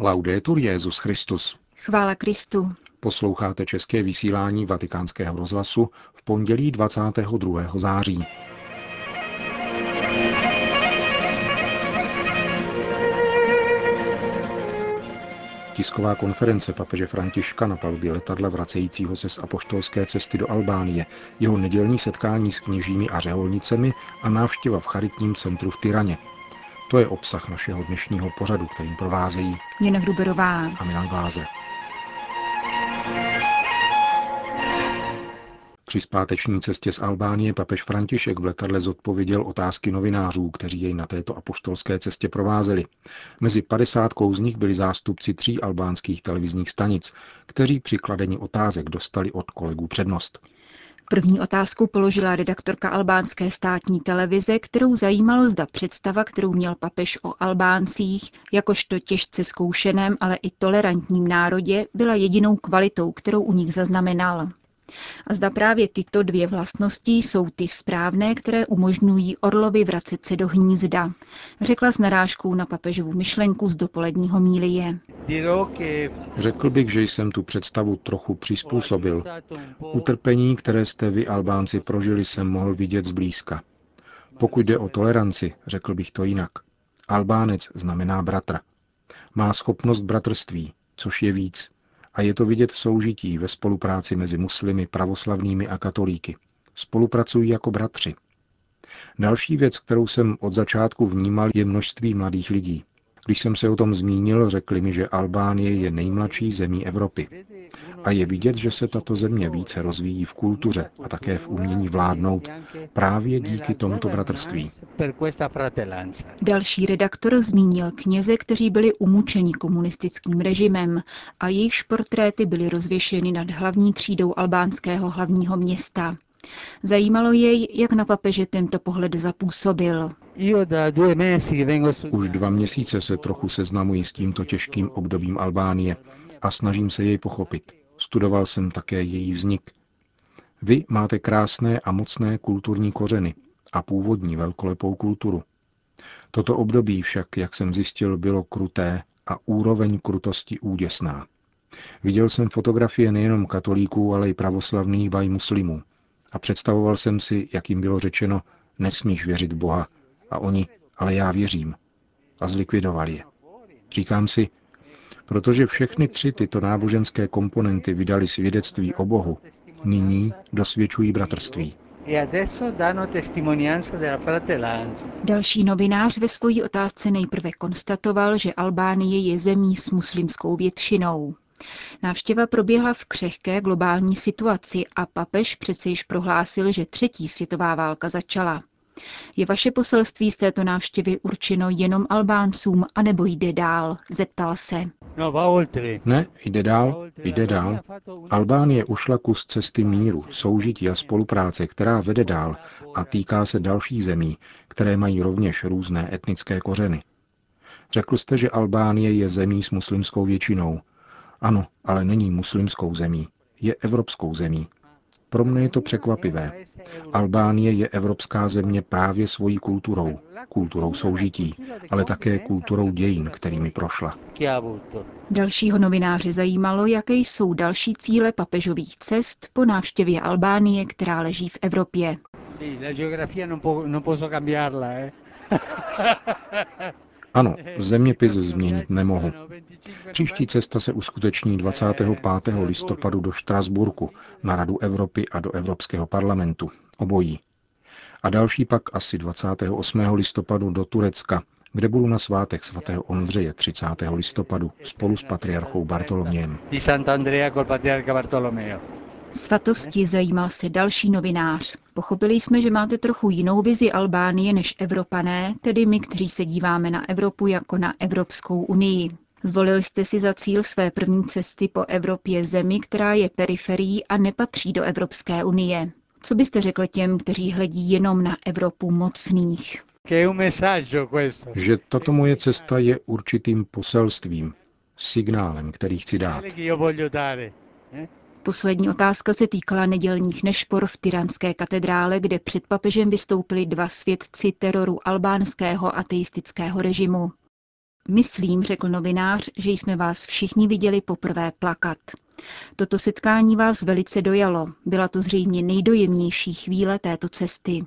Laudetur Jezus Christus. Chvála Kristu. Posloucháte české vysílání Vatikánského rozhlasu v pondělí 22. září. Tisková konference papeže Františka na palubě letadla vracejícího se z apoštolské cesty do Albánie, jeho nedělní setkání s kněžími a řeholnicemi a návštěva v charitním centru v Tyraně. To je obsah našeho dnešního pořadu, kterým provázejí Jana Gruberová a Milan Glázer. Při zpáteční cestě z Albánie papež František v letadle zodpověděl otázky novinářů, kteří jej na této apoštolské cestě provázeli. Mezi padesátkou z nich byli zástupci tří albánských televizních stanic, kteří při kladení otázek dostali od kolegů přednost. První otázku položila redaktorka albánské státní televize, kterou zajímalo, zda představa, kterou měl papež o Albáncích, jakožto těžce zkoušeném, ale i tolerantním národě, byla jedinou kvalitou, kterou u nich zaznamenal. A zda právě tyto dvě vlastnosti jsou ty správné, které umožňují orlovi vracet se do hnízda, řekla s narážkou na papežovu myšlenku z dopoledního mílie. Řekl bych, že jsem tu představu trochu přizpůsobil. Utrpení, které jste vy, Albánci, prožili, jsem mohl vidět zblízka. Pokud jde o toleranci, řekl bych to jinak. Albánec znamená bratra. Má schopnost bratrství, což je víc, a je to vidět v soužití ve spolupráci mezi muslimy, pravoslavnými a katolíky. Spolupracují jako bratři. Další věc, kterou jsem od začátku vnímal, je množství mladých lidí. Když jsem se o tom zmínil, řekli mi, že Albánie je nejmladší zemí Evropy. A je vidět, že se tato země více rozvíjí v kultuře a také v umění vládnout právě díky tomuto bratrství. Další redaktor zmínil kněze, kteří byli umučeni komunistickým režimem a jejichž portréty byly rozvěšeny nad hlavní třídou albánského hlavního města. Zajímalo jej, jak na papeže tento pohled zapůsobil. Už dva měsíce se trochu seznamuji s tímto těžkým obdobím Albánie a snažím se jej pochopit. Studoval jsem také její vznik. Vy máte krásné a mocné kulturní kořeny a původní velkolepou kulturu. Toto období však, jak jsem zjistil, bylo kruté a úroveň krutosti úděsná. Viděl jsem fotografie nejenom katolíků, ale i pravoslavných baj muslimů. A představoval jsem si, jak jim bylo řečeno, nesmíš věřit v Boha. A oni, ale já věřím. A zlikvidovali je. Říkám si, protože všechny tři tyto náboženské komponenty vydali svědectví o Bohu, nyní dosvědčují bratrství. Další novinář ve svojí otázce nejprve konstatoval, že Albánie je zemí s muslimskou většinou. Návštěva proběhla v křehké globální situaci a papež přece již prohlásil, že třetí světová válka začala. Je vaše poselství z této návštěvy určeno jenom Albáncům, anebo jde dál? Zeptal se. Ne, jde dál, jde dál. Albánie ušla kus cesty míru, soužití a spolupráce, která vede dál a týká se dalších zemí, které mají rovněž různé etnické kořeny. Řekl jste, že Albánie je zemí s muslimskou většinou. Ano, ale není muslimskou zemí. Je evropskou zemí. Pro mne je to překvapivé. Albánie je evropská země právě svojí kulturou, kulturou soužití, ale také kulturou dějin, kterými prošla. Dalšího novináře zajímalo, jaké jsou další cíle papežových cest po návštěvě Albánie, která leží v Evropě. Ano, zeměpis změnit nemohu. Příští cesta se uskuteční 25. listopadu do Štrasburku na Radu Evropy a do Evropského parlamentu. Obojí. A další pak asi 28. listopadu do Turecka, kde budu na svátek svatého Ondřeje 30. listopadu spolu s patriarchou Bartolomějem. Svatosti zajímal se další novinář. Pochopili jsme, že máte trochu jinou vizi Albánie než Evropané, tedy my, kteří se díváme na Evropu jako na Evropskou unii. Zvolili jste si za cíl své první cesty po Evropě zemi, která je periferií a nepatří do Evropské unie. Co byste řekl těm, kteří hledí jenom na Evropu mocných? Že tato moje cesta je určitým poselstvím, signálem, který chci dát. Poslední otázka se týkala nedělních nešpor v Tyranské katedrále, kde před papežem vystoupili dva svědci teroru albánského ateistického režimu. Myslím, řekl novinář, že jsme vás všichni viděli poprvé plakat. Toto setkání vás velice dojalo. Byla to zřejmě nejdojemnější chvíle této cesty.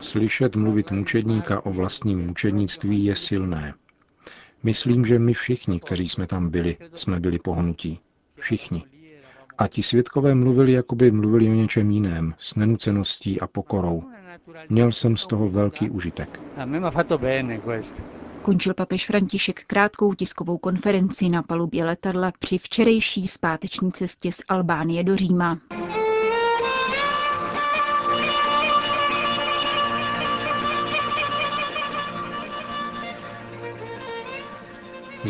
Slyšet mluvit mučedníka o vlastním mučednictví je silné. Myslím, že my všichni, kteří jsme tam byli, jsme byli pohnutí. Všichni. A ti svědkové mluvili, jako by mluvili o něčem jiném, s nenuceností a pokorou. Měl jsem z toho velký užitek. Končil papež František krátkou tiskovou konferenci na palubě letadla při včerejší zpáteční cestě z Albánie do Říma.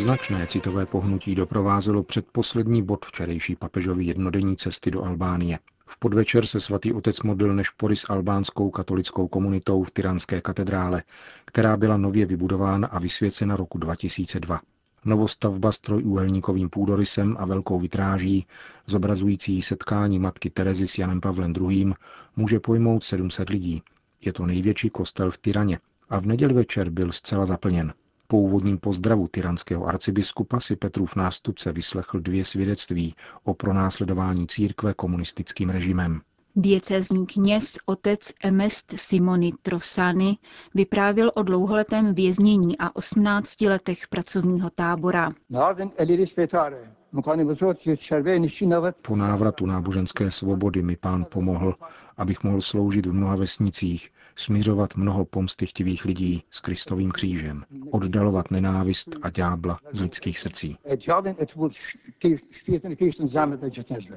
Značné citové pohnutí doprovázelo předposlední bod včerejší papežovy jednodenní cesty do Albánie. V podvečer se svatý otec modlil nešpory s albánskou katolickou komunitou v Tyranské katedrále, která byla nově vybudována a vysvěcena roku 2002. Novostavba s trojúhelníkovým půdorysem a velkou vitráží, zobrazující setkání matky Terezy s Janem Pavlem II. může pojmout 700 lidí. Je to největší kostel v Tyraně a v neděli večer byl zcela zaplněn. Po úvodním pozdravu tyranského arcibiskupa si Petrův nástupce vyslechl dvě svědectví o pronásledování církve komunistickým režimem. Diecézní kněz otec Emest Simony Trosany vyprávěl o dlouholetém věznění a 18 letech pracovního tábora. Po návratu náboženské svobody mi pán pomohl, abych mohl sloužit v mnoha vesnicích, směřovat mnoho pomstychtivých lidí s Kristovým křížem, oddalovat nenávist a ďábla z lidských srdcí.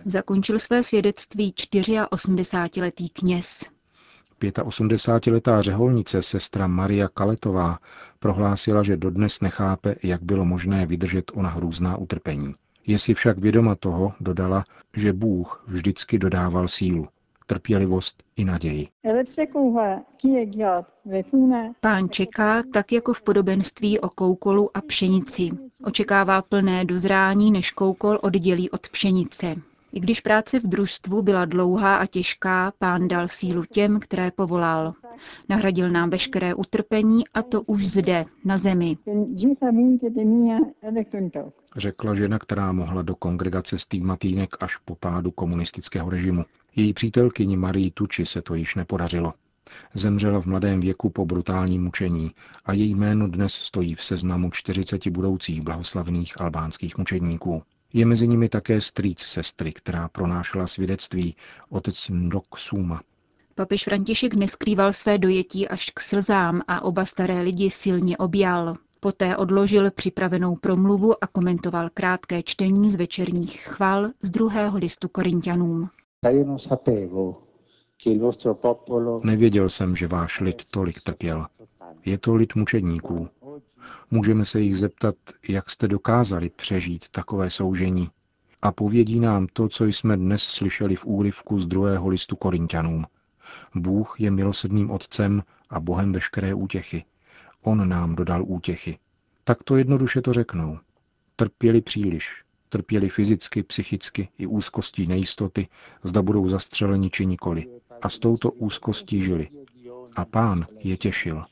Zakončil své svědectví 84-letý kněz. 85-letá řeholnice sestra Maria Kaletová prohlásila, že dodnes nechápe, jak bylo možné vydržet ona hrůzná utrpení. Je si však vědoma toho, dodala, že Bůh vždycky dodával sílu trpělivost i naději. Pán čeká tak jako v podobenství o koukolu a pšenici. Očekává plné dozrání, než koukol oddělí od pšenice. I když práce v družstvu byla dlouhá a těžká, pán dal sílu těm, které povolal. Nahradil nám veškeré utrpení a to už zde, na zemi. Řekla žena, která mohla do kongregace stigmatínek až po pádu komunistického režimu. Její přítelkyni Marii Tuči se to již nepodařilo. Zemřela v mladém věku po brutálním mučení a její jméno dnes stojí v seznamu 40 budoucích blahoslavných albánských mučedníků. Je mezi nimi také strýc sestry, která pronášela svědectví, otec Ndok Suma. Papež František neskrýval své dojetí až k slzám a oba staré lidi silně objal. Poté odložil připravenou promluvu a komentoval krátké čtení z večerních chval z druhého listu Korintianům. Nevěděl jsem, že váš lid tolik trpěl. Je to lid mučedníků. Můžeme se jich zeptat, jak jste dokázali přežít takové soužení. A povědí nám to, co jsme dnes slyšeli v úryvku z druhého listu Korintianům. Bůh je milosrdným otcem a Bohem veškeré útěchy. On nám dodal útěchy. Tak to jednoduše to řeknou. Trpěli příliš. Trpěli fyzicky, psychicky i úzkostí nejistoty, zda budou zastřeleni či nikoli. A s touto úzkostí žili. A pán je těšil.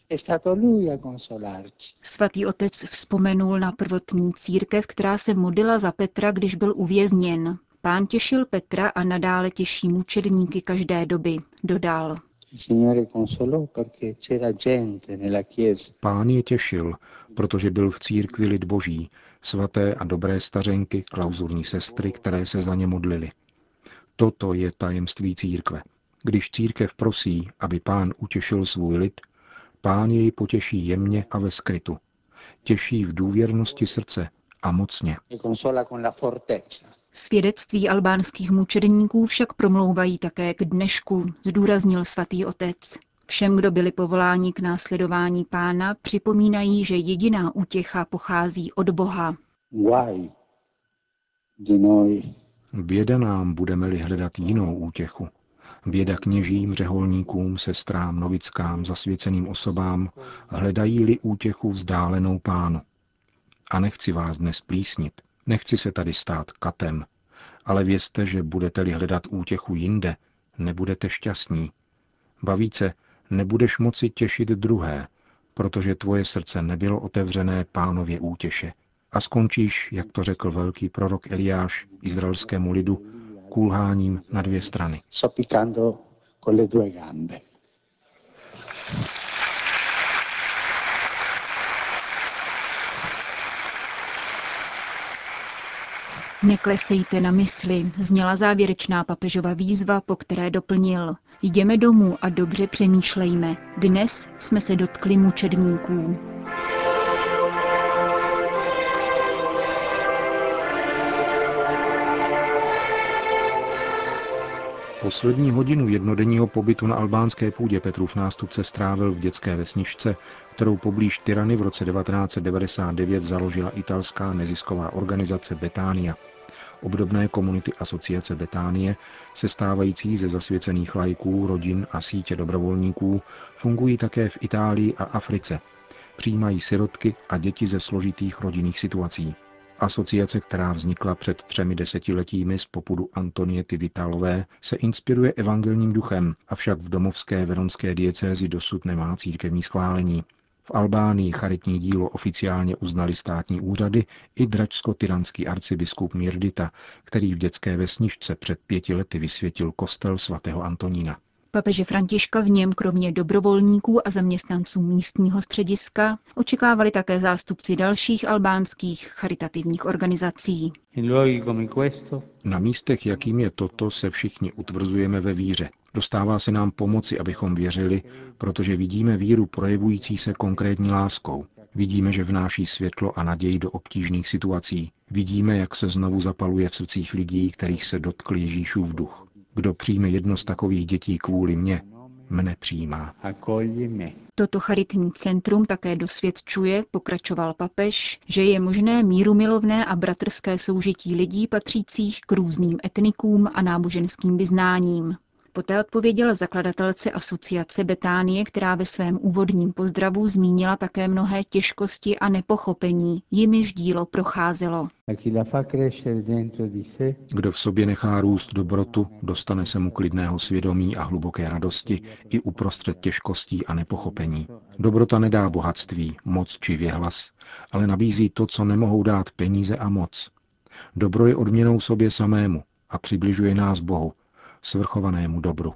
Svatý otec vzpomenul na prvotní církev, která se modlila za Petra, když byl uvězněn. Pán těšil Petra a nadále těší mučedníky každé doby, dodal. Pán je těšil, protože byl v církvi lid boží, svaté a dobré stařenky, klauzurní sestry, které se za ně modlili. Toto je tajemství církve. Když církev prosí, aby pán utěšil svůj lid, pán jej potěší jemně a ve skrytu. Těší v důvěrnosti srdce a mocně. Svědectví albánských mučedníků však promlouvají také k dnešku, zdůraznil svatý otec. Všem, kdo byli povoláni k následování pána, připomínají, že jediná útěcha pochází od Boha. Běda nám, budeme-li hledat jinou útěchu. Běda kněžím, řeholníkům, sestrám, novickám, zasvěceným osobám, hledají-li útěchu vzdálenou pánu. A nechci vás dnes plísnit, nechci se tady stát katem, ale vězte, že budete-li hledat útěchu jinde, nebudete šťastní. Bavíce, nebudeš moci těšit druhé, protože tvoje srdce nebylo otevřené pánově útěše. A skončíš, jak to řekl velký prorok Eliáš izraelskému lidu, kulháním na dvě strany. Neklesejte na mysli, zněla závěrečná papežova výzva, po které doplnil. Jdeme domů a dobře přemýšlejme. Dnes jsme se dotkli mučedníků. Poslední hodinu jednodenního pobytu na albánské půdě Petrův nástupce strávil v dětské vesničce, kterou poblíž Tyrany v roce 1999 založila italská nezisková organizace Betánia. Obdobné komunity asociace Betánie, sestávající ze zasvěcených lajků, rodin a sítě dobrovolníků, fungují také v Itálii a Africe. Přijímají sirotky a děti ze složitých rodinných situací. Asociace, která vznikla před třemi desetiletími z popudu Antoniety Vitalové, se inspiruje evangelním duchem, avšak v domovské veronské diecézi dosud nemá církevní schválení. V Albánii charitní dílo oficiálně uznali státní úřady i dračsko-tyranský arcibiskup Mirdita, který v dětské vesničce před pěti lety vysvětil kostel svatého Antonína. Papeže Františka v něm kromě dobrovolníků a zaměstnanců místního střediska očekávali také zástupci dalších albánských charitativních organizací. Na místech, jakým je toto, se všichni utvrzujeme ve víře. Dostává se nám pomoci, abychom věřili, protože vidíme víru projevující se konkrétní láskou. Vidíme, že vnáší světlo a naději do obtížných situací. Vidíme, jak se znovu zapaluje v srdcích lidí, kterých se dotkl Ježíšův duch. Kdo přijme jedno z takových dětí kvůli mně, mne přijímá. Toto charitní centrum také dosvědčuje, pokračoval papež, že je možné míru milovné a bratrské soužití lidí patřících k různým etnikům a náboženským vyznáním. Poté odpověděl zakladatelce asociace Betánie, která ve svém úvodním pozdravu zmínila také mnohé těžkosti a nepochopení, jimiž dílo procházelo. Kdo v sobě nechá růst dobrotu, dostane se mu klidného svědomí a hluboké radosti i uprostřed těžkostí a nepochopení. Dobrota nedá bohatství, moc či věhlas, ale nabízí to, co nemohou dát peníze a moc. Dobro je odměnou sobě samému a přibližuje nás Bohu, svrchovanému dobru.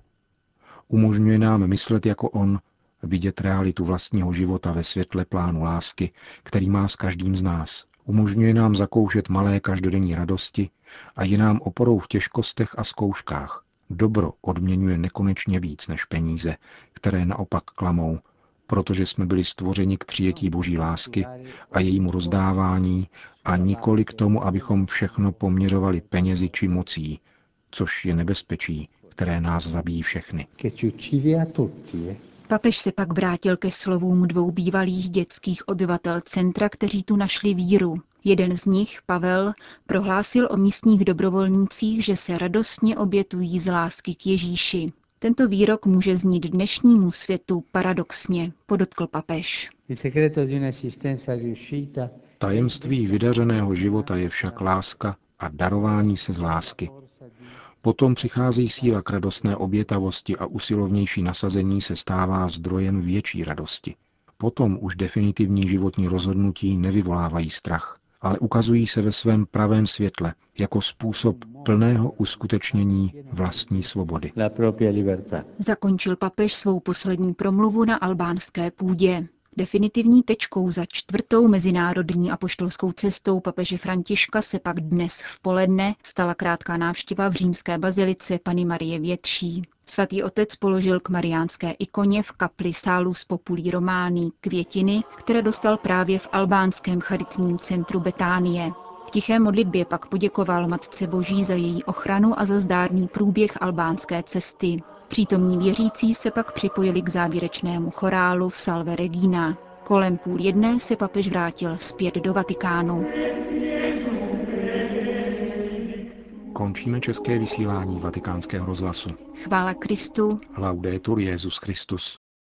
Umožňuje nám myslet jako on, vidět realitu vlastního života ve světle plánu lásky, který má s každým z nás. Umožňuje nám zakoušet malé každodenní radosti a je nám oporou v těžkostech a zkouškách. Dobro odměňuje nekonečně víc než peníze, které naopak klamou, protože jsme byli stvořeni k přijetí boží lásky a jejímu rozdávání a nikoli k tomu, abychom všechno poměřovali penězi či mocí, což je nebezpečí, které nás zabíjí všechny. Papež se pak vrátil ke slovům dvou bývalých dětských obyvatel centra, kteří tu našli víru. Jeden z nich, Pavel, prohlásil o místních dobrovolnících, že se radostně obětují z lásky k Ježíši. Tento výrok může znít dnešnímu světu paradoxně, podotkl papež. Tajemství vydařeného života je však láska a darování se z lásky. Potom přichází síla k radostné obětavosti a usilovnější nasazení se stává zdrojem větší radosti. Potom už definitivní životní rozhodnutí nevyvolávají strach, ale ukazují se ve svém pravém světle jako způsob plného uskutečnění vlastní svobody. Zakončil papež svou poslední promluvu na albánské půdě. Definitivní tečkou za čtvrtou mezinárodní apoštolskou cestou papeže Františka se pak dnes v poledne stala krátká návštěva v římské bazilice Pany Marie Větší. Svatý otec položil k mariánské ikoně v kapli Salus Populi Romani květiny, které dostal právě v albánském charitním centru Betánie. V tiché modlitbě pak poděkoval Matce Boží za její ochranu a za zdárný průběh albánské cesty. Přítomní věřící se pak připojili k závěrečnému chorálu Salve Regina. Kolem půl jedné se papež vrátil zpět do Vatikánu. Končíme české vysílání vatikánského rozhlasu. Chvála Kristu. Laudetur Jezus Christus.